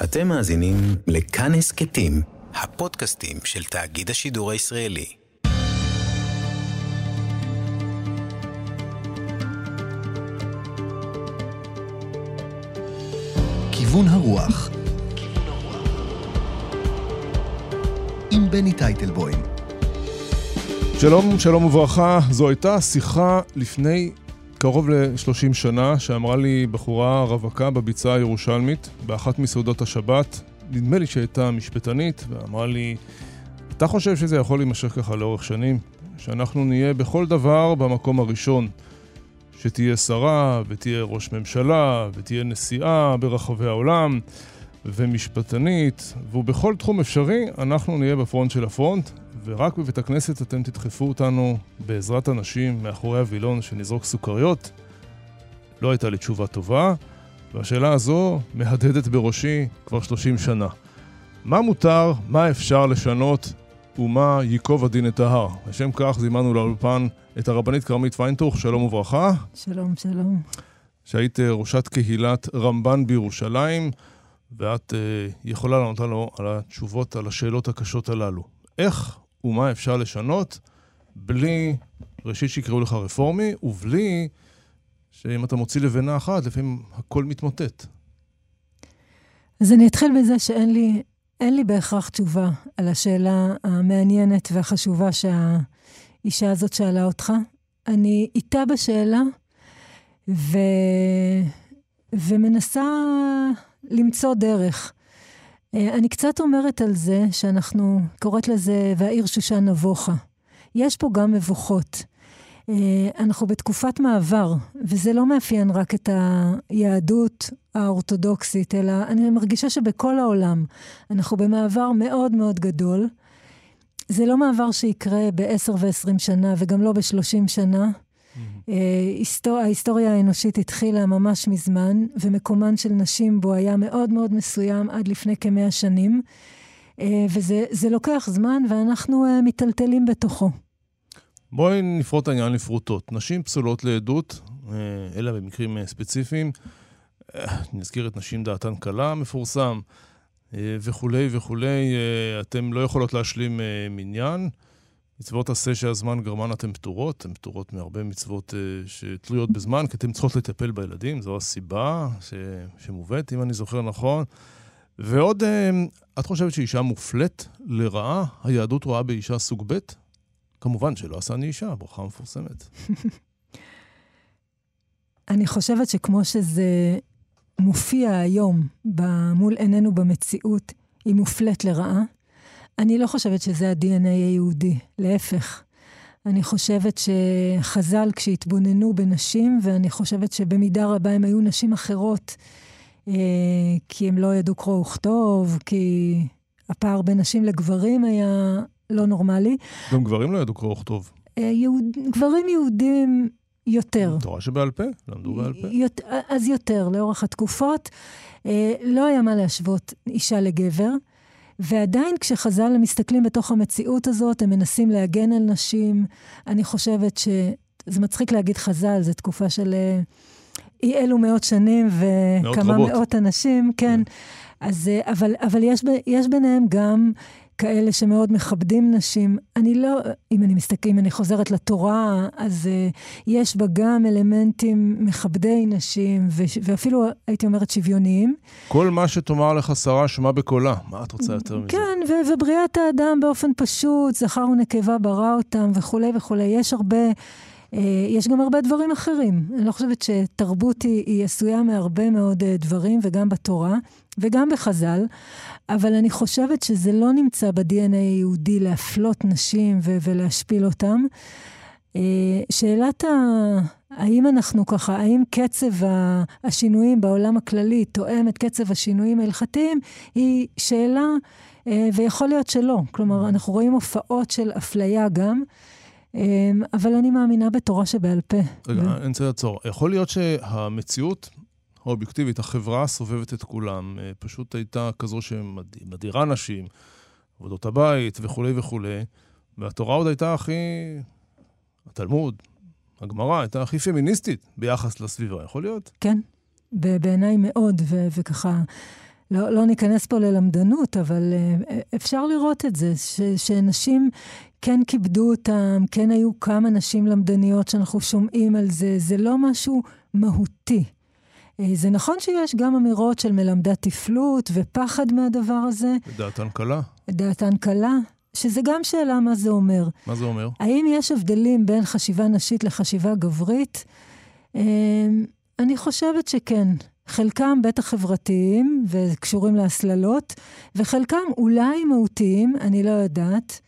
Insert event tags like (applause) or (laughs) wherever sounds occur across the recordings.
אתם מאזינים לכאן הסכתים, הפודקאסטים של תאגיד השידור הישראלי. כיוון הרוח עם בני טייטלבוים שלום, שלום וברכה. זו הייתה שיחה לפני קרוב ל-30 שנה, שאמרה לי בחורה רווקה בביצה הירושלמית, באחת מסעודות השבת. נדמה לי שהייתה משפטנית, ואמרה לי, אתה חושב שזה יכול להימשך ככה לאורך שנים? שאנחנו נהיה בכל דבר במקום הראשון. שתהיה שרה, ותהיה ראש ממשלה, ותהיה נשיאה ברחבי העולם, ומשפטנית, ובכל תחום אפשרי אנחנו נהיה בפרונט של הפרונט, ורק בבית הכנסת אתם תדחפו אותנו בעזרת אנשים מאחורי הווילון שנזרוק סוכריות? לא הייתה לי תשובה טובה, והשאלה הזו מהדהדת בראשי כבר 30 שנה. מה מותר, מה אפשר לשנות, ומה ייקוב הדין את ההר? לשם כך זימנו לאולפן את הרבנית כרמית פיינטוך, שלום וברכה. שלום, שלום. שהיית אה, ראשת קהילת רמב"ן בירושלים, ואת uh, יכולה לענות לנו על התשובות על השאלות הקשות הללו. איך ומה אפשר לשנות בלי, ראשית שיקראו לך רפורמי, ובלי שאם אתה מוציא לבנה אחת, לפעמים הכל מתמוטט. אז אני אתחיל בזה שאין לי, אין לי בהכרח תשובה על השאלה המעניינת והחשובה שהאישה הזאת שאלה אותך. אני איתה בשאלה, ו... ומנסה למצוא דרך. אה, אני קצת אומרת על זה שאנחנו, קוראת לזה, והעיר שושן נבוכה. יש פה גם מבוכות. אה, אנחנו בתקופת מעבר, וזה לא מאפיין רק את היהדות האורתודוקסית, אלא אני מרגישה שבכל העולם אנחנו במעבר מאוד מאוד גדול. זה לא מעבר שיקרה ב-10 ו-20 שנה, וגם לא ב-30 שנה. אה, ההיסטוריה האנושית התחילה ממש מזמן, ומקומן של נשים בו היה מאוד מאוד מסוים עד לפני כמאה שנים, אה, וזה לוקח זמן, ואנחנו אה, מיטלטלים בתוכו. בואי נפרוט העניין לפרוטות. נשים פסולות לעדות, אלא במקרים ספציפיים. נזכיר את נשים דעתן קלה מפורסם, וכולי וכולי. אתם לא יכולות להשלים מניין. מצוות עשה שהזמן גרמן אתן פטורות, אתן פטורות מהרבה מצוות uh, שתלויות בזמן, כי אתן צריכות לטפל בילדים, זו הסיבה ש... שמובאת, אם אני זוכר נכון. ועוד, uh, את חושבת שאישה מופלית לרעה, היהדות רואה באישה סוג ב'? כמובן שלא עשה אני אישה, ברכה מפורסמת. (laughs) אני חושבת שכמו שזה מופיע היום מול עינינו במציאות, היא מופלית לרעה. אני לא חושבת שזה ה-DNA היהודי, להפך. אני חושבת שחז"ל, כשהתבוננו בנשים, ואני חושבת שבמידה רבה הם היו נשים אחרות, אה, כי הם לא ידעו קרוא וכתוב, כי הפער בין נשים לגברים היה לא נורמלי. גם גברים לא ידעו קרוא וכתוב. אה, יהוד, גברים יהודים יותר. תורה שבעל פה, למדו בעל פה. יות, אז יותר, לאורך התקופות. אה, לא היה מה להשוות אישה לגבר. ועדיין כשחז"ל מסתכלים בתוך המציאות הזאת, הם מנסים להגן על נשים. אני חושבת ש... זה מצחיק להגיד חז"ל, זו תקופה של אה, אי אלו מאות שנים וכמה מאות, מאות אנשים, כן. כן. אז, אה, אבל, אבל יש, יש ביניהם גם כאלה שמאוד מכבדים נשים. אני לא, אם אני מסתכלת, אם אני חוזרת לתורה, אז uh, יש בה גם אלמנטים מכבדי נשים, ו- ואפילו, הייתי אומרת, שוויוניים. כל מה שתאמר לך שרה, שמע בקולה. מה את רוצה יותר מזה? כן, ו- ובריאת האדם באופן פשוט, זכר ונקבה ברא אותם וכולי וכולי. יש הרבה... Uh, יש גם הרבה דברים אחרים. אני לא חושבת שתרבות היא, היא עשויה מהרבה מאוד uh, דברים, וגם בתורה, וגם בחז"ל, אבל אני חושבת שזה לא נמצא ב-DNA היהודי להפלות נשים ו- ולהשפיל אותם. Uh, שאלת ה... האם אנחנו ככה, האם קצב השינויים בעולם הכללי תואם את קצב השינויים ההלכתיים, היא שאלה, ויכול להיות שלא. כלומר, אנחנו רואים הופעות של אפליה גם. אמ, אבל אני מאמינה בתורה שבעל פה. רגע, אני רוצה לעצור. יכול להיות שהמציאות האובייקטיבית, החברה סובבת את כולם, אה, פשוט הייתה כזו שמדירה נשים, עבודות הבית וכולי וכולי, והתורה עוד הייתה הכי... התלמוד, הגמרא, הייתה הכי פמיניסטית ביחס לסביבה, יכול להיות? כן, בעיניי מאוד, ו- וככה... לא, לא ניכנס פה ללמדנות, אבל uh, אפשר לראות את זה, ש, שנשים כן כיבדו אותם, כן היו כמה נשים למדניות שאנחנו שומעים על זה, זה לא משהו מהותי. Uh, זה נכון שיש גם אמירות של מלמדת תפלות ופחד מהדבר הזה. דעתן קלה. דעתן קלה, שזה גם שאלה מה זה אומר. מה זה אומר? האם יש הבדלים בין חשיבה נשית לחשיבה גברית? אני חושבת שכן. חלקם בטח חברתיים וקשורים להסללות, וחלקם אולי מהותיים, אני לא יודעת.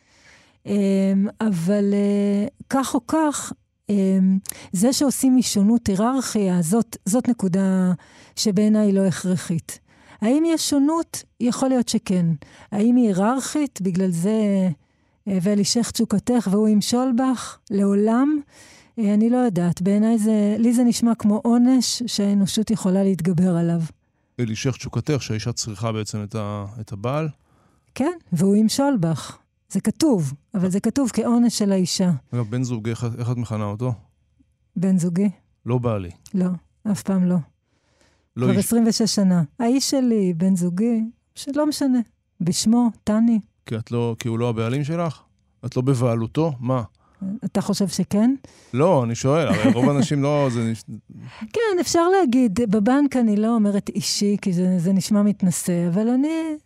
אמ, אבל אה, כך או כך, אמ, זה שעושים משונות היררכיה, זאת, זאת נקודה שבעיניי לא הכרחית. האם יש שונות? יכול להיות שכן. האם היא היררכית? בגלל זה אה, ואלישך תשוקתך והוא ימשול בך לעולם? אה, אני לא יודעת, בעיניי זה, לי זה נשמע כמו עונש שהאנושות יכולה להתגבר עליו. אלישך תשוקתך, שהאישה צריכה בעצם את, ה, את הבעל? כן, והוא ימשול בך. זה כתוב, אבל זה כתוב כעונש של האישה. אגב, בן זוג, איך, איך את מכנה אותו? בן זוגי? לא בעלי. לא, אף פעם לא. לא כבר איש... 26 שנה. האיש שלי, בן זוגי, שלא משנה. בשמו, טני. כי, לא, כי הוא לא הבעלים שלך? את לא בבעלותו? מה? אתה חושב שכן? לא, אני שואל, הרי רוב האנשים לא... זה. כן, אפשר להגיד, בבנק אני לא אומרת אישי, כי זה, זה נשמע מתנשא, אבל אני...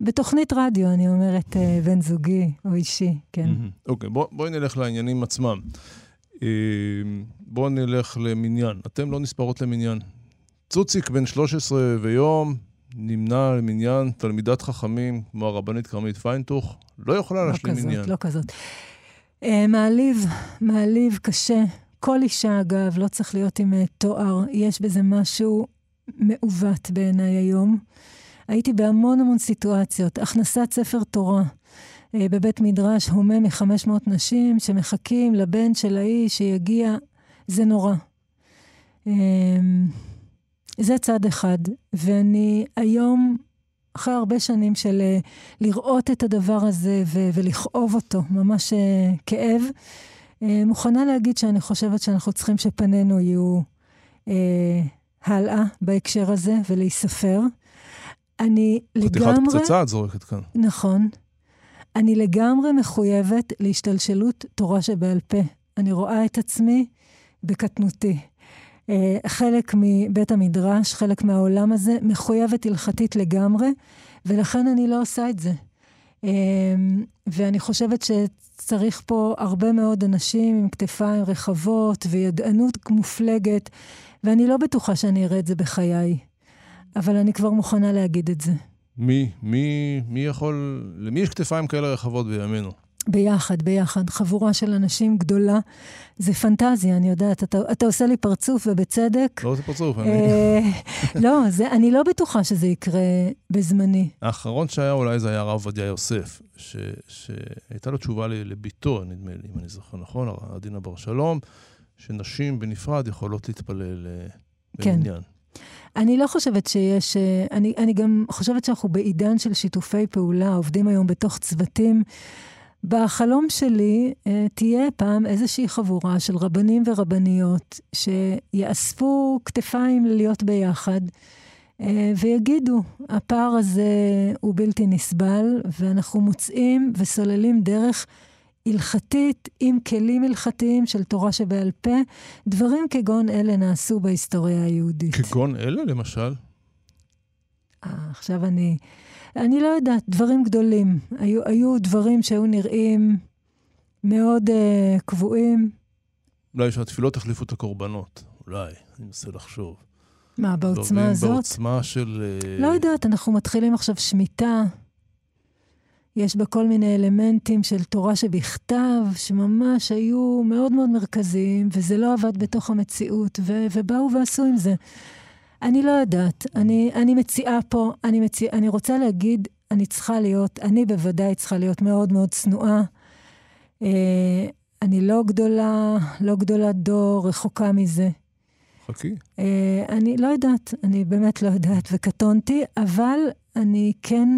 בתוכנית רדיו אני אומרת אה, בן זוגי או אישי, כן. אוקיי, בוא, בואי נלך לעניינים עצמם. אה, בואו נלך למניין. אתם לא נספרות למניין. צוציק בן 13 ויום, נמנה למניין תלמידת חכמים, כמו הרבנית כרמית פיינטוך, לא יכולה לא להשלים כזאת, מניין. לא כזאת. Uh, מעליב, מעליב, קשה. כל אישה, אגב, לא צריך להיות עם uh, תואר. יש בזה משהו מעוות בעיניי היום. הייתי בהמון המון סיטואציות. הכנסת ספר תורה uh, בבית מדרש, הומה מ-500 נשים שמחכים לבן של האיש שיגיע, זה נורא. Uh, זה צד אחד. ואני היום אחרי הרבה שנים של uh, לראות את הדבר הזה ו- ולכאוב אותו, ממש uh, כאב, uh, מוכנה להגיד שאני חושבת שאנחנו צריכים שפנינו יהיו uh, הלאה בהקשר הזה ולהיספר. אני לגמרי... חתיכת פצצה את זורקת כאן. נכון. אני לגמרי מחויבת להשתלשלות תורה שבעל פה. אני רואה את עצמי בקטנותי. אה, חלק מבית המדרש, חלק מהעולם הזה, מחויבת הלכתית לגמרי, ולכן אני לא עושה את זה. אה, ואני חושבת שצריך פה הרבה מאוד אנשים עם כתפיים רחבות וידענות מופלגת, ואני לא בטוחה שאני אראה את זה בחיי, אבל אני כבר מוכנה להגיד את זה. מי, מי, מי יכול, למי יש כתפיים כאלה רחבות בימינו? ביחד, ביחד, חבורה של אנשים גדולה. זה פנטזיה, אני יודעת. אתה, אתה עושה לי פרצוף, ובצדק. לא עושה פרצוף, אני... אה, לא, זה, אני לא בטוחה שזה יקרה בזמני. האחרון שהיה אולי זה היה הרב עובדיה יוסף, ש, שהייתה לו תשובה לביתו, נדמה לי, אם אני זוכר נכון, עדינה בר שלום, שנשים בנפרד יכולות להתפלל אה, כן. במניין. אני לא חושבת שיש... אה, אני, אני גם חושבת שאנחנו בעידן של שיתופי פעולה, עובדים היום בתוך צוותים. בחלום שלי אה, תהיה פעם איזושהי חבורה של רבנים ורבניות שיאספו כתפיים להיות ביחד אה, ויגידו, הפער הזה הוא בלתי נסבל, ואנחנו מוצאים וסוללים דרך הלכתית עם כלים הלכתיים של תורה שבעל פה. דברים כגון אלה נעשו בהיסטוריה היהודית. כגון אלה, למשל? אה, עכשיו אני... אני לא יודעת, דברים גדולים. היו, היו דברים שהיו נראים מאוד uh, קבועים. אולי שהתפילות החליפו את הקורבנות. אולי, אני מנסה לחשוב. מה, בעוצמה הזאת? בעוצמה של... אה, לא יודעת, אנחנו מתחילים עכשיו שמיטה. יש בה כל מיני אלמנטים של תורה שבכתב, שממש היו מאוד מאוד מרכזיים, וזה לא עבד בתוך המציאות, ו- ובאו ועשו עם זה. אני לא יודעת. אני, אני מציעה פה, אני, מציע, אני רוצה להגיד, אני צריכה להיות, אני בוודאי צריכה להיות מאוד מאוד צנועה. אה, אני לא גדולה, לא גדולת דור, רחוקה מזה. חכי. אה, אני לא יודעת, אני באמת לא יודעת, וקטונתי, אבל אני כן,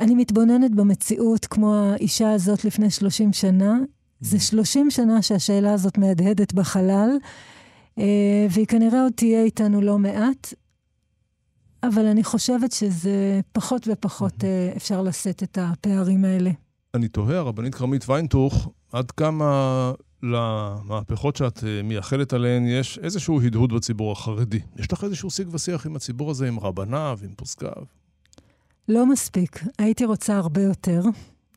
אני מתבוננת במציאות כמו האישה הזאת לפני 30 שנה. זה 30 שנה שהשאלה הזאת מהדהדת בחלל. אה, והיא כנראה עוד תהיה איתנו לא מעט. אבל אני חושבת שזה פחות ופחות אה, אפשר לשאת את הפערים האלה. אני תוהה, הרבנית כרמית ויינטוך, עד כמה למהפכות שאת אה, מייחלת עליהן יש איזשהו הדהוד בציבור החרדי. יש לך איזשהו שיג ושיח עם הציבור הזה, עם רבניו, עם פוסקיו? לא מספיק. הייתי רוצה הרבה יותר.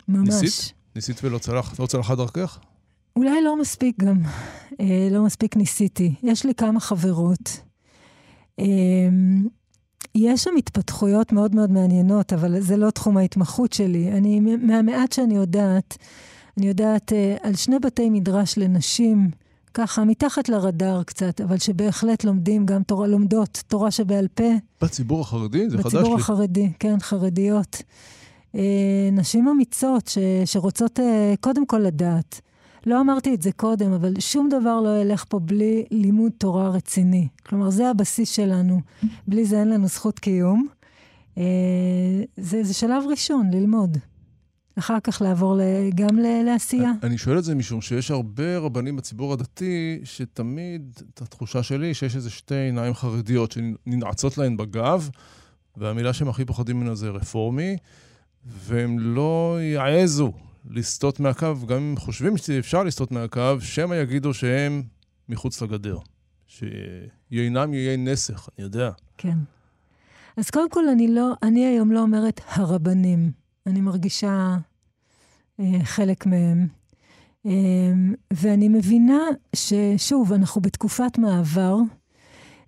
ממש. ניסית? ניסית ולא צלח, לא צלחה דרכך? אולי לא מספיק גם. אה, לא מספיק ניסיתי. יש לי כמה חברות. אה, יש שם התפתחויות מאוד מאוד מעניינות, אבל זה לא תחום ההתמחות שלי. אני, מהמעט שאני יודעת, אני יודעת אה, על שני בתי מדרש לנשים, ככה מתחת לרדאר קצת, אבל שבהחלט לומדים גם תורה, לומדות תורה שבעל פה. בציבור החרדי? זה חדש לי. בציבור החרדי, כן, חרדיות. אה, נשים אמיצות ש, שרוצות אה, קודם כל לדעת. לא אמרתי את זה קודם, אבל שום דבר לא ילך פה בלי לימוד תורה רציני. כלומר, זה הבסיס שלנו. בלי זה אין לנו זכות קיום. אה, זה, זה שלב ראשון, ללמוד. אחר כך לעבור גם לעשייה. אני שואל את זה משום שיש הרבה רבנים בציבור הדתי, שתמיד, את התחושה שלי, שיש איזה שתי עיניים חרדיות שננעצות להן בגב, והמילה שהם הכי פוחדים ממנו זה רפורמי, והם לא יעזו לסטות מהקו, גם אם חושבים שאפשר לסטות מהקו, שמא יגידו שהם מחוץ לגדר. שיינם יהיה נסך, אני יודע. כן. אז קודם כל, אני לא, אני היום לא אומרת הרבנים. אני מרגישה אה, חלק מהם. אה, ואני מבינה ששוב, אנחנו בתקופת מעבר,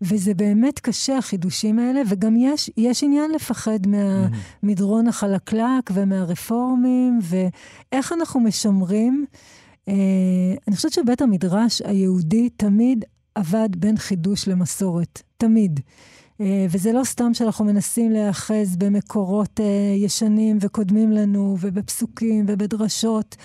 וזה באמת קשה, החידושים האלה, וגם יש, יש עניין לפחד מהמדרון החלקלק ומהרפורמים, ואיך אנחנו משמרים. אה, אני חושבת שבית המדרש היהודי תמיד עבד בין חידוש למסורת, תמיד. אה, וזה לא סתם שאנחנו מנסים להיאחז במקורות אה, ישנים וקודמים לנו, ובפסוקים ובדרשות.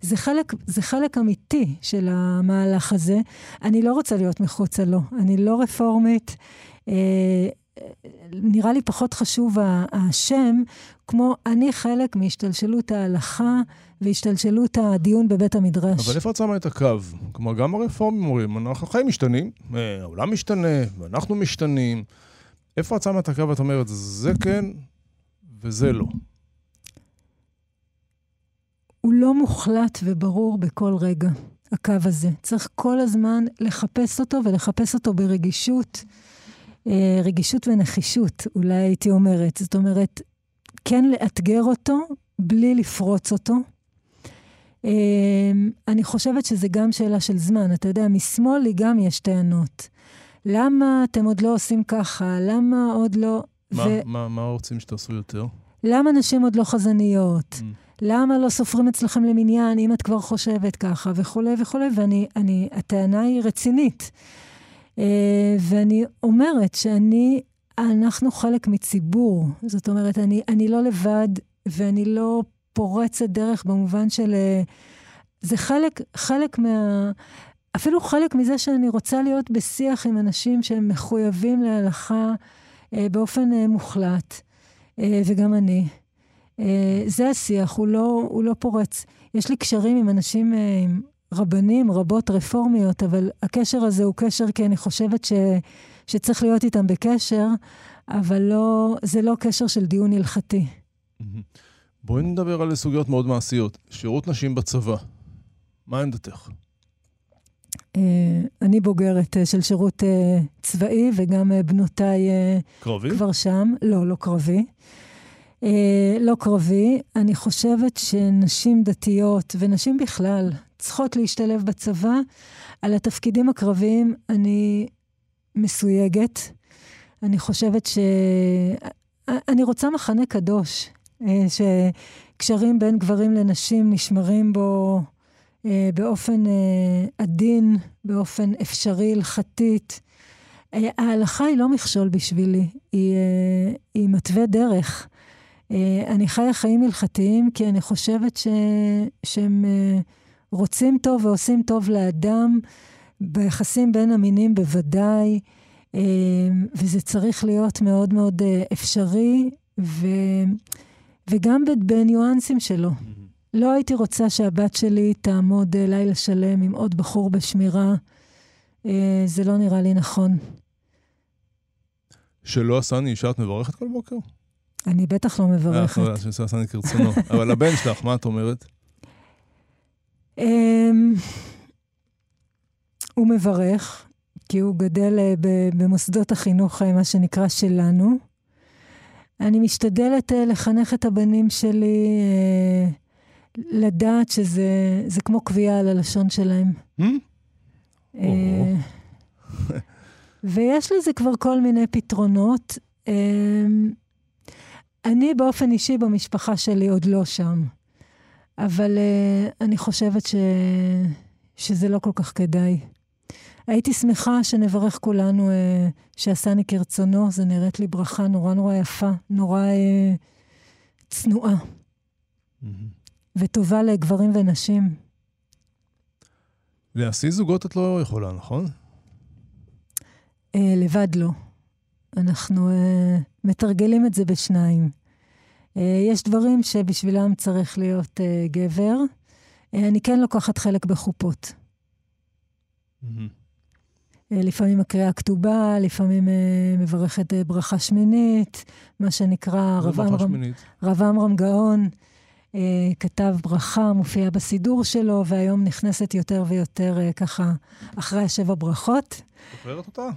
זה חלק, זה חלק אמיתי של המהלך הזה. אני לא רוצה להיות מחוצה לו. אני לא רפורמית. אה, נראה לי פחות חשוב השם, כמו אני חלק מהשתלשלות ההלכה והשתלשלות הדיון בבית המדרש. אבל איפה את שמה את הקו? כלומר, גם הרפורמים אומרים, אנחנו חיים משתנים, העולם משתנה, ואנחנו משתנים. איפה את שמה את הקו ואת אומרת, זה כן וזה לא? הוא לא מוחלט וברור בכל רגע, הקו הזה. צריך כל הזמן לחפש אותו ולחפש אותו ברגישות, אה, רגישות ונחישות, אולי הייתי אומרת. זאת אומרת, כן לאתגר אותו בלי לפרוץ אותו. אה, אני חושבת שזה גם שאלה של זמן. אתה יודע, משמאל לי גם יש טענות. למה אתם עוד לא עושים ככה? למה עוד לא... מה, ו... מה, מה רוצים שתעשו יותר? למה נשים עוד לא חזניות? Mm. למה לא סופרים אצלכם למניין אם את כבר חושבת ככה, וכולי וכולי, ואני, אני, הטענה היא רצינית. Uh, ואני אומרת שאני, אנחנו חלק מציבור. זאת אומרת, אני, אני לא לבד, ואני לא פורצת דרך במובן של... Uh, זה חלק, חלק מה... אפילו חלק מזה שאני רוצה להיות בשיח עם אנשים שהם מחויבים להלכה אה, באופן אה, מוחלט, אה, וגם אני. אה, זה השיח, הוא לא, הוא לא פורץ. יש לי קשרים עם אנשים, אה, עם רבנים, רבות רפורמיות, אבל הקשר הזה הוא קשר כי אני חושבת ש, שצריך להיות איתם בקשר, אבל לא, זה לא קשר של דיון הלכתי. בואי נדבר על סוגיות מאוד מעשיות. שירות נשים בצבא, מה עמדתך? אה, אני בוגרת אה, של שירות אה, צבאי, וגם בנותיי קרבי? כבר שם. לא, לא קרבי. לא קרבי. אני חושבת שנשים דתיות, ונשים בכלל, צריכות להשתלב בצבא. על התפקידים הקרביים אני מסויגת. אני חושבת ש... אני רוצה מחנה קדוש, שקשרים בין גברים לנשים נשמרים בו באופן אה, עדין, באופן אפשרי, הלכתית. אה, ההלכה היא לא מכשול בשבילי, היא, אה, היא מתווה דרך. אה, אני חיה חיים הלכתיים כי אני חושבת ש, שהם אה, רוצים טוב ועושים טוב לאדם, ביחסים בין המינים בוודאי, אה, וזה צריך להיות מאוד מאוד אה, אפשרי, ו, וגם בניואנסים שלו. Mm-hmm. לא הייתי רוצה שהבת שלי תעמוד אה, לילה שלם עם עוד בחור בשמירה. אה, זה לא נראה לי נכון. שלא עשני אישה, את מברכת כל בוקר? אני בטח לא מברכת. אה, עשני כרצונו. (laughs) אבל הבן שלך, מה את אומרת? אמ, הוא מברך, כי הוא גדל אה, במוסדות החינוך, מה שנקרא, שלנו. אני משתדלת לחנך את הבנים שלי לדעת שזה כמו קביעה על הלשון שלהם. Hmm? ויש לזה כבר כל מיני פתרונות. אמ, אני באופן אישי במשפחה שלי עוד לא שם, אבל אני חושבת ש... שזה לא כל כך כדאי. הייתי שמחה שנברך כולנו אה, שעשני כרצונו, זה נראית לי ברכה נורא נורא יפה, נורא אה, צנועה. Mm-hmm. וטובה לגברים ונשים. להשיא זוגות את לא יכולה, נכון? אה, לבד לא. אנחנו אה, מתרגלים את זה בשניים. אה, יש דברים שבשבילם צריך להיות אה, גבר. אה, אני כן לוקחת חלק בחופות. Mm-hmm. לפעמים הקריאה כתובה, לפעמים אה, מברכת ברכה שמינית, מה שנקרא רב עמרם, רב עמרם גאון. כתב ברכה, מופיע בסידור שלו, והיום נכנסת יותר ויותר ככה אחרי השבע ברכות. זוכרת אותה?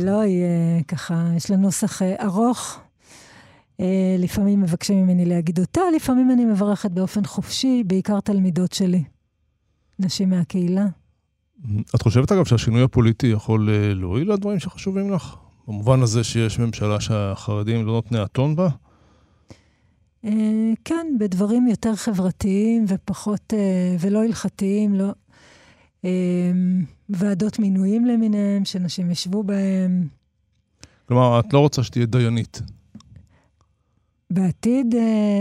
לא, היא ככה, יש לה נוסח ארוך. לפעמים מבקשים ממני להגיד אותה, לפעמים אני מברכת באופן חופשי, בעיקר תלמידות שלי, נשים מהקהילה. את חושבת, אגב, שהשינוי הפוליטי יכול אה, להועיל לדברים שחשובים לך? במובן הזה שיש ממשלה שהחרדים לא נותני הטון בה? אה, כן, בדברים יותר חברתיים ופחות, אה, ולא הלכתיים, לא. ועדות מינויים למיניהם, שנשים ישבו בהם. כלומר, את לא רוצה שתהיה דיינית. בעתיד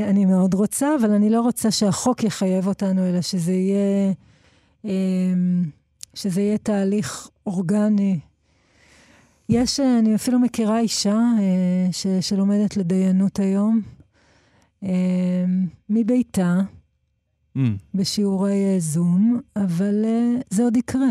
אני מאוד רוצה, אבל אני לא רוצה שהחוק יחייב אותנו, אלא שזה יהיה שזה יהיה תהליך אורגני. יש, אה, אני אפילו מכירה אישה אה, שלומדת לדיינות היום, אה, מביתה, mm. בשיעורי זום, אבל זה עוד יקרה.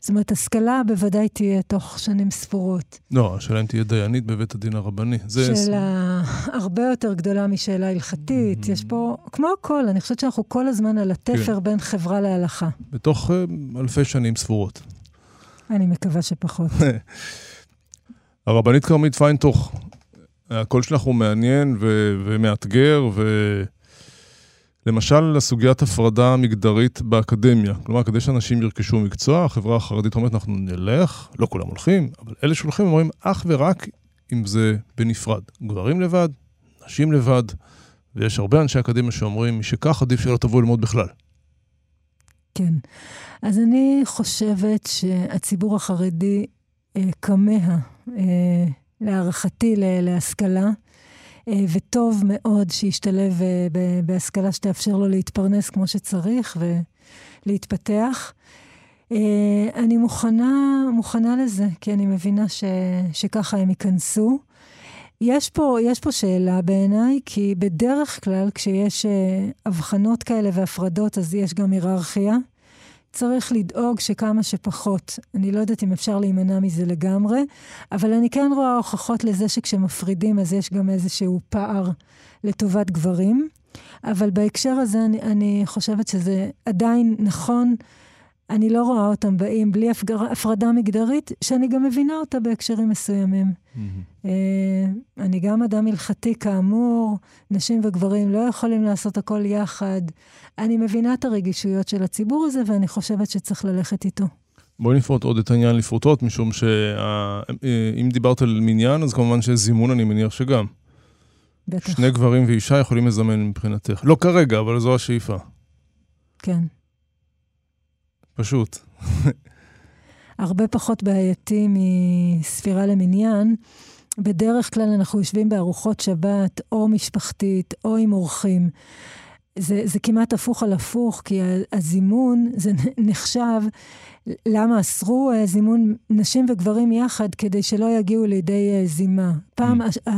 זאת אומרת, השכלה בוודאי תהיה תוך שנים ספורות. לא, השאלה אם תהיה דיינית בבית הדין הרבני. זה... שאלה הרבה יותר גדולה משאלה הלכתית. Mm-hmm. יש פה, כמו הכל, אני חושבת שאנחנו כל הזמן על התפר כן. בין חברה להלכה. בתוך uh, אלפי שנים ספורות. אני מקווה שפחות. (laughs) הרבנית כרמית פיינטוך, הקול שלך הוא מעניין ו- ומאתגר, ו... למשל, לסוגיית הפרדה מגדרית באקדמיה. כלומר, כדי שאנשים ירכשו מקצוע, החברה החרדית אומרת, אנחנו נלך, לא כולם הולכים, אבל אלה שהולכים אומרים אך ורק אם זה בנפרד. גברים לבד, נשים לבד, ויש הרבה אנשי אקדמיה שאומרים, משכך עדיף שלא תבואו ללמוד בכלל. כן. אז אני חושבת שהציבור החרדי אה, כמה, אה, להערכתי, להשכלה. אה, וטוב מאוד שישתלב אה, בהשכלה שתאפשר לו להתפרנס כמו שצריך ולהתפתח. אה, אני מוכנה, מוכנה לזה, כי אני מבינה ש, שככה הם ייכנסו. יש פה, יש פה שאלה בעיניי, כי בדרך כלל כשיש הבחנות כאלה והפרדות, אז יש גם היררכיה. צריך לדאוג שכמה שפחות, אני לא יודעת אם אפשר להימנע מזה לגמרי, אבל אני כן רואה הוכחות לזה שכשמפרידים אז יש גם איזשהו פער לטובת גברים. אבל בהקשר הזה אני, אני חושבת שזה עדיין נכון אני לא רואה אותם באים בלי הפרדה מגדרית, שאני גם מבינה אותה בהקשרים מסוימים. Mm-hmm. אני גם אדם הלכתי כאמור, נשים וגברים לא יכולים לעשות הכל יחד. אני מבינה את הרגישויות של הציבור הזה, ואני חושבת שצריך ללכת איתו. בואי נפרוט עוד את העניין לפרוטות, משום שאם דיברת על מניין, אז כמובן שזימון אני מניח שגם. בטח. שני גברים ואישה יכולים לזמן מבחינתך. לא כרגע, אבל זו השאיפה. כן. פשוט. (laughs) הרבה פחות בעייתי מספירה למניין. בדרך כלל אנחנו יושבים בארוחות שבת, או משפחתית, או עם אורחים. זה, זה כמעט הפוך על הפוך, כי הזימון, זה נחשב, למה אסרו אה, זימון נשים וגברים יחד כדי שלא יגיעו לידי אה, זימה. פעם mm.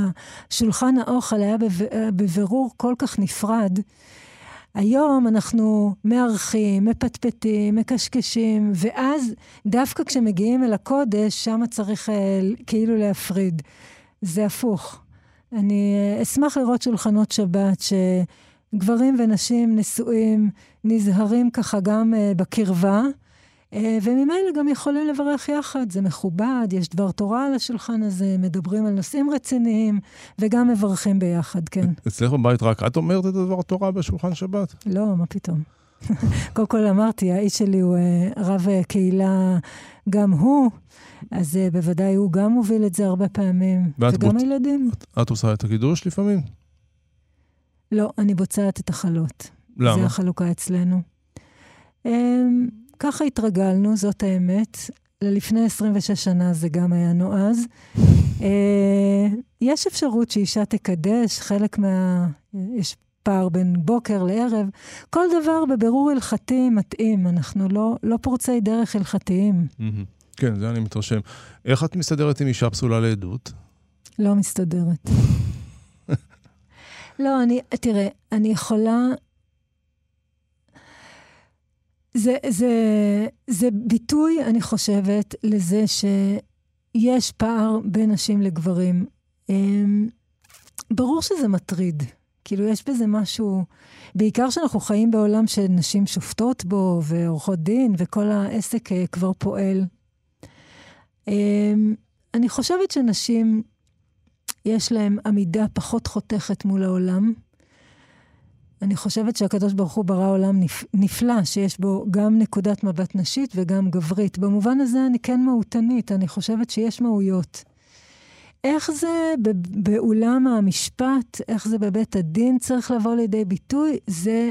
שולחן האוכל היה בבירור כל כך נפרד, היום אנחנו מארחים, מפטפטים, מקשקשים, ואז דווקא כשמגיעים אל הקודש, שם צריך uh, כאילו להפריד. זה הפוך. אני אה, אשמח לראות שולחנות שבת שגברים ונשים נשואים נזהרים ככה גם uh, בקרבה, וממילא גם יכולים לברך יחד. זה מכובד, יש דבר תורה על השולחן הזה, מדברים על נושאים רציניים, וגם מברכים ביחד, כן. אצלך בבית רק את אומרת את הדבר תורה בשולחן שבת? לא, מה פתאום. (laughs) קודם כל אמרתי, האיש שלי הוא uh, רב קהילה, גם הוא. אז בוודאי הוא גם מוביל את זה הרבה פעמים, וגם בוצ... הילדים. את, את עושה את הקידוש לפעמים? לא, אני בוצעת את החלות. למה? זה החלוקה אצלנו. ככה התרגלנו, זאת האמת. לפני 26 שנה זה גם היה נועז. uh, יש אפשרות שאישה תקדש, חלק מה... יש פער בין בוקר לערב. כל דבר בבירור הלכתי מתאים, אנחנו לא, לא פורצי דרך הלכתיים. כן, זה אני מתרשם. איך את מסתדרת עם אישה פסולה לעדות? לא מסתדרת. (laughs) לא, אני, תראה, אני יכולה... זה, זה, זה ביטוי, אני חושבת, לזה שיש פער בין נשים לגברים. אמ, ברור שזה מטריד. כאילו, יש בזה משהו, בעיקר שאנחנו חיים בעולם שנשים שופטות בו, ועורכות דין, וכל העסק אה, כבר פועל. אמ, אני חושבת שנשים, יש להן עמידה פחות חותכת מול העולם. אני חושבת שהקדוש ברוך הוא ברא עולם נפלא, שיש בו גם נקודת מבט נשית וגם גברית. במובן הזה אני כן מהותנית, אני חושבת שיש מהויות. איך זה באולם המשפט, איך זה בבית הדין צריך לבוא לידי ביטוי, זה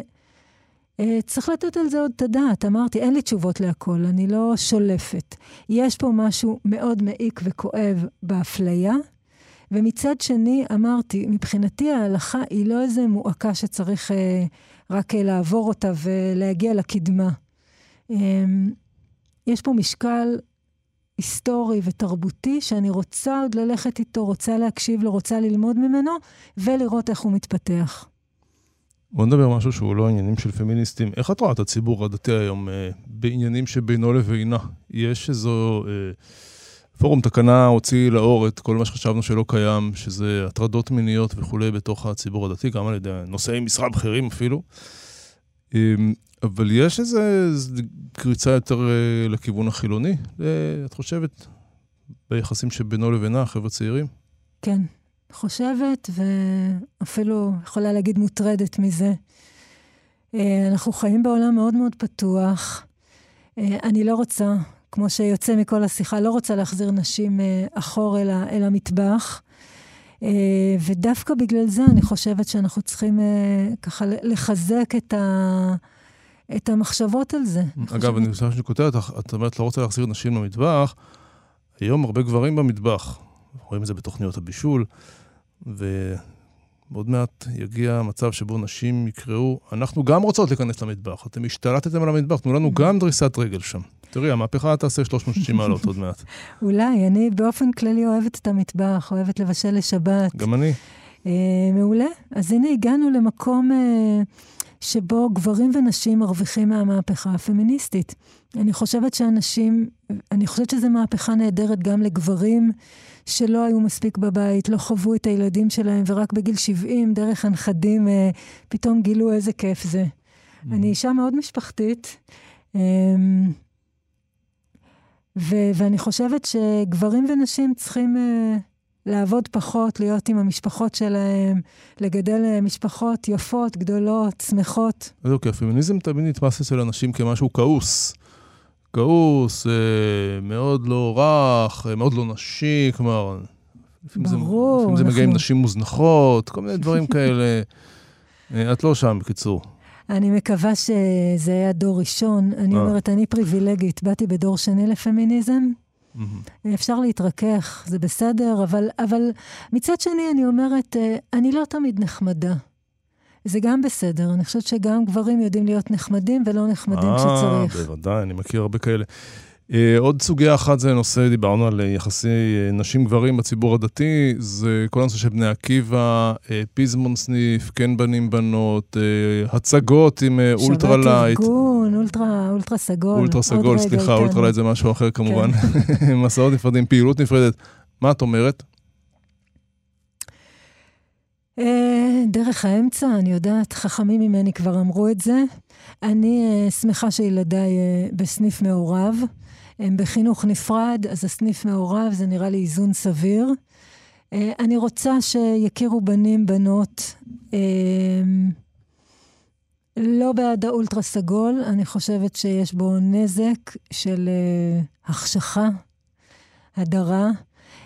Uh, צריך לתת על זה עוד את הדעת. אמרתי, אין לי תשובות להכל, אני לא שולפת. יש פה משהו מאוד מעיק וכואב באפליה, ומצד שני, אמרתי, מבחינתי ההלכה היא לא איזה מועקה שצריך uh, רק uh, לעבור אותה ולהגיע לקדמה. Um, יש פה משקל היסטורי ותרבותי שאני רוצה עוד ללכת איתו, רוצה להקשיב לו, רוצה ללמוד ממנו, ולראות איך הוא מתפתח. בוא נדבר משהו שהוא לא עניינים של פמיניסטים. איך את רואה את הציבור הדתי היום אה, בעניינים שבינו לבינה? יש איזו... אה, פורום תקנה הוציא לאור את כל מה שחשבנו שלא קיים, שזה הטרדות מיניות וכולי בתוך הציבור הדתי, גם על ידי נושאי משרה בכירים אפילו. אה, אבל יש איזה קריצה יותר אה, לכיוון החילוני, אה, את חושבת, ביחסים שבינו לבינה, חבר'ה צעירים? כן, חושבת, ואפילו יכולה להגיד מוטרדת מזה. אה, אנחנו חיים בעולם מאוד מאוד פתוח. אני לא רוצה, כמו שיוצא מכל השיחה, לא רוצה להחזיר נשים אה, אחור אל, אל המטבח. ודווקא בגלל זה אני חושבת שאנחנו צריכים ככה לחזק את, ה, את המחשבות על זה. אגב, אני חושבת שאני כותבת, את אומרת לא רוצה להחזיר נשים למטבח, היום הרבה גברים במטבח. רואים את זה בתוכניות הבישול. ועוד מעט יגיע מצב שבו נשים יקראו, אנחנו גם רוצות להיכנס למטבח, אתם השתלטתם על המטבח, תנו לנו גם דריסת רגל שם. תראי, המהפכה תעשה 360 מעלות עוד מעט. (laughs) אולי, אני באופן כללי אוהבת את המטבח, אוהבת לבשל לשבת. גם אני. אה, מעולה. אז הנה הגענו למקום אה, שבו גברים ונשים מרוויחים מהמהפכה הפמיניסטית. אני חושבת שאנשים, אני חושבת שזו מהפכה נהדרת גם לגברים. שלא היו מספיק בבית, לא חוו את הילדים שלהם, ורק בגיל 70, דרך הנכדים, אה, פתאום גילו איזה כיף זה. Mm-hmm. אני אישה מאוד משפחתית, אה, ו- ואני חושבת שגברים ונשים צריכים אה, לעבוד פחות, להיות עם המשפחות שלהם, לגדל אה, משפחות יפות, גדולות, שמחות. אז אוקיי, הפמיניזם תמיד נתפס אצל אנשים כמשהו כעוס. כעוס, אה, מאוד לא רך, אה, מאוד לא נשי, כלומר... לפעמים זה מגיע עם נשים מוזנחות, כל מיני דברים כאלה. אה, את לא שם, בקיצור. אני מקווה שזה היה דור ראשון. אני אומרת, אני פריבילגית, באתי בדור שני לפמיניזם. אפשר להתרכך, זה בסדר, אבל, אבל מצד שני אני אומרת, אני לא תמיד נחמדה. זה גם בסדר. אני חושבת שגם גברים יודעים להיות נחמדים ולא נחמדים 아, כשצריך. אה, בוודאי, אני מכיר הרבה כאלה. אה, עוד סוגיה אחת זה נושא, דיברנו על יחסי אה, נשים-גברים בציבור הדתי, זה כל הנושא של בני עקיבא, פיזמון סניף, כן בנים-בנות, אה, הצגות עם ultra light. שבת ארגון, אולטרה, אולטרה סגול. אולטרה סגול, סליחה, ultra light זה משהו אחר כמובן. כן. (laughs) מסעות נפרדים, פעילות נפרדת. מה את אומרת? אה, דרך האמצע, אני יודעת, חכמים ממני כבר אמרו את זה. אני אה, שמחה שילדיי אה, בסניף מעורב. הם בחינוך נפרד, אז הסניף מעורב זה נראה לי איזון סביר. אני רוצה שיכירו בנים, בנות. לא בעד האולטרה סגול, אני חושבת שיש בו נזק של החשכה, הדרה.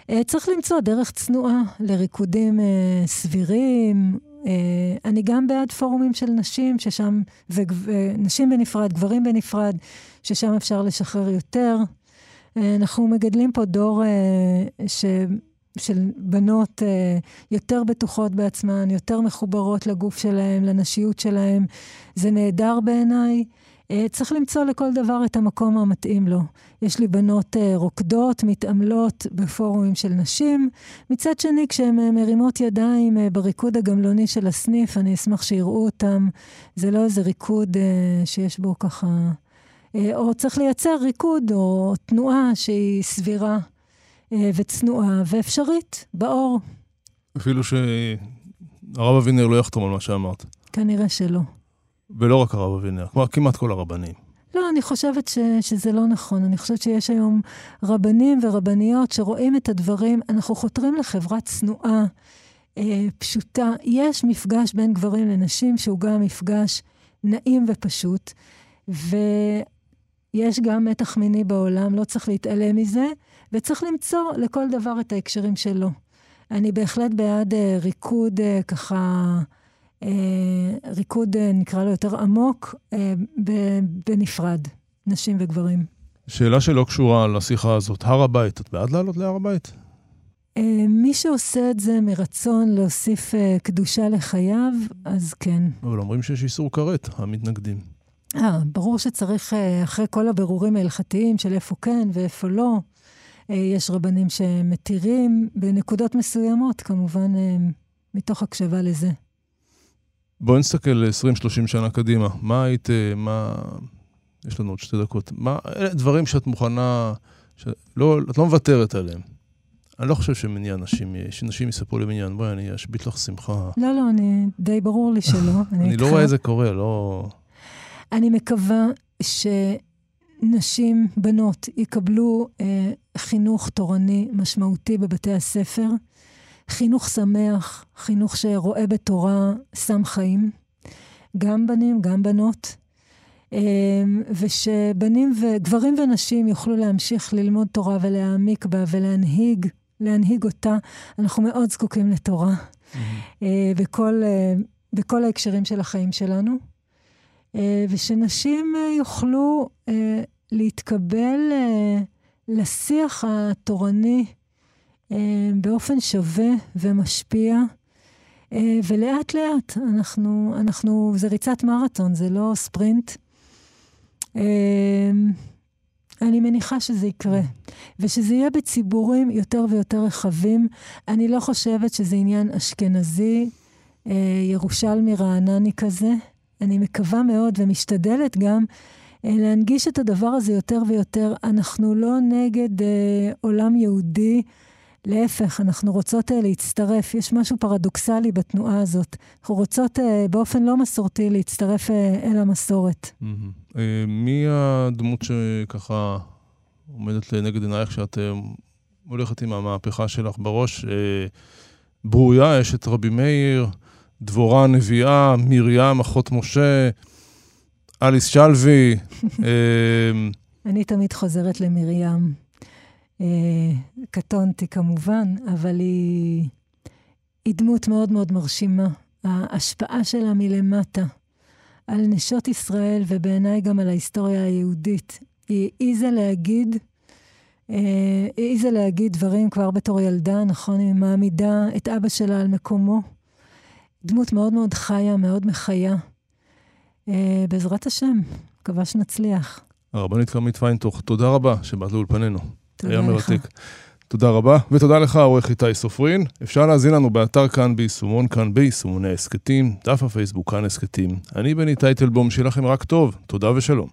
אה, צריך למצוא דרך צנועה לריקודים אה, סבירים. אה, אני גם בעד פורומים של נשים, ששם, ונשים בנפרד, גברים בנפרד, ששם אפשר לשחרר יותר. אנחנו מגדלים פה דור ש... של בנות יותר בטוחות בעצמן, יותר מחוברות לגוף שלהן, לנשיות שלהן. זה נהדר בעיניי. אה, צריך למצוא לכל דבר את המקום המתאים לו. יש לי בנות אה, רוקדות, מתעמלות בפורומים של נשים. מצד שני, כשהן אה, מרימות ידיים בריקוד הגמלוני של הסניף, אני אשמח שיראו אותם. זה לא איזה ריקוד שיש בו ככה... או צריך לייצר ריקוד או תנועה שהיא סבירה וצנועה ואפשרית, באור. אפילו שהרב אבינר לא יחתום על מה שאמרת. כנראה שלא. ולא רק הרב אבינר, כלומר כמעט כל הרבנים. לא, אני חושבת ש, שזה לא נכון. אני חושבת שיש היום רבנים ורבניות שרואים את הדברים. אנחנו חותרים לחברה צנועה, אה, פשוטה. יש מפגש בין גברים לנשים שהוא גם מפגש נעים ופשוט, ויש גם מתח מיני בעולם, לא צריך להתעלם מזה, וצריך למצוא לכל דבר את ההקשרים שלו. אני בהחלט בעד אה, ריקוד אה, ככה... אה, ריקוד, אה, נקרא לו יותר עמוק, אה, בנפרד, נשים וגברים. שאלה שלא קשורה לשיחה הזאת, הר הבית, את בעד לעלות להר הבית? מי שעושה את זה מרצון להוסיף קדושה לחייו, אז כן. אבל אומרים שיש איסור כרת, המתנגדים. אה, ברור שצריך, אחרי כל הבירורים ההלכתיים של איפה כן ואיפה לא, יש רבנים שמתירים בנקודות מסוימות, כמובן, מתוך הקשבה לזה. בואי נסתכל 20-30 שנה קדימה. מה היית, מה... יש לנו עוד שתי דקות. מה, אלה דברים שאת מוכנה, שלא, את לא מוותרת עליהם. אני לא חושב שמניע נשים, שנשים יספרו לי מניין. בואי, אני אשבית לך שמחה. לא, לא, אני, די ברור לי שלא. (laughs) אני, אני לא רואה את זה קורה, לא... אני מקווה שנשים, בנות, יקבלו אה, חינוך תורני משמעותי בבתי הספר. חינוך שמח, חינוך שרואה בתורה סם חיים, גם בנים, גם בנות, אמ, ושבנים וגברים ונשים יוכלו להמשיך ללמוד תורה ולהעמיק בה ולהנהיג, להנהיג אותה. אנחנו מאוד זקוקים לתורה mm-hmm. בכל, אה, בכל ההקשרים של החיים שלנו. אה, ושנשים יוכלו להתקבל לשיח התורני אה, באופן שווה ומשפיע. אה, ולאט לאט אנחנו, אנחנו, זה ריצת מרתון, זה לא ספרינט. אה, אני מניחה שזה יקרה, ושזה יהיה בציבורים יותר ויותר רחבים. אני לא חושבת שזה עניין אשכנזי, ירושלמי רענני כזה. אני מקווה מאוד ומשתדלת גם להנגיש את הדבר הזה יותר ויותר. אנחנו לא נגד עולם יהודי. להפך, אנחנו רוצות uh, להצטרף. יש משהו פרדוקסלי בתנועה הזאת. אנחנו רוצות uh, באופן לא מסורתי להצטרף uh, אל המסורת. Mm-hmm. Uh, מי הדמות שככה עומדת לנגד עינייך כשאת uh, הולכת עם המהפכה שלך בראש? Uh, ברוריה, אשת רבי מאיר, דבורה הנביאה, מרים, אחות משה, אליס שלוי. (laughs) אני תמיד חוזרת למרים. אה, קטונתי כמובן, אבל היא, היא דמות מאוד מאוד מרשימה. ההשפעה שלה מלמטה על נשות ישראל, ובעיניי גם על ההיסטוריה היהודית. היא העיזה להגיד, אה, העיזה להגיד דברים כבר בתור ילדה, נכון? היא מעמידה את אבא שלה על מקומו. דמות מאוד מאוד חיה, מאוד מחיה. אה, בעזרת השם, מקווה שנצליח. הרבנית כרמית פיינטוך, תודה רבה שבאת לאולפנינו. היה מרתק. תודה רבה, ותודה לך, עורך איתי סופרין. אפשר להזין לנו באתר כאן ביישומון, כאן ביישומוני ההסכתים, דף הפייסבוק כאן הסכתים. אני בני טייטלבום, שיהיה לכם רק טוב, תודה ושלום.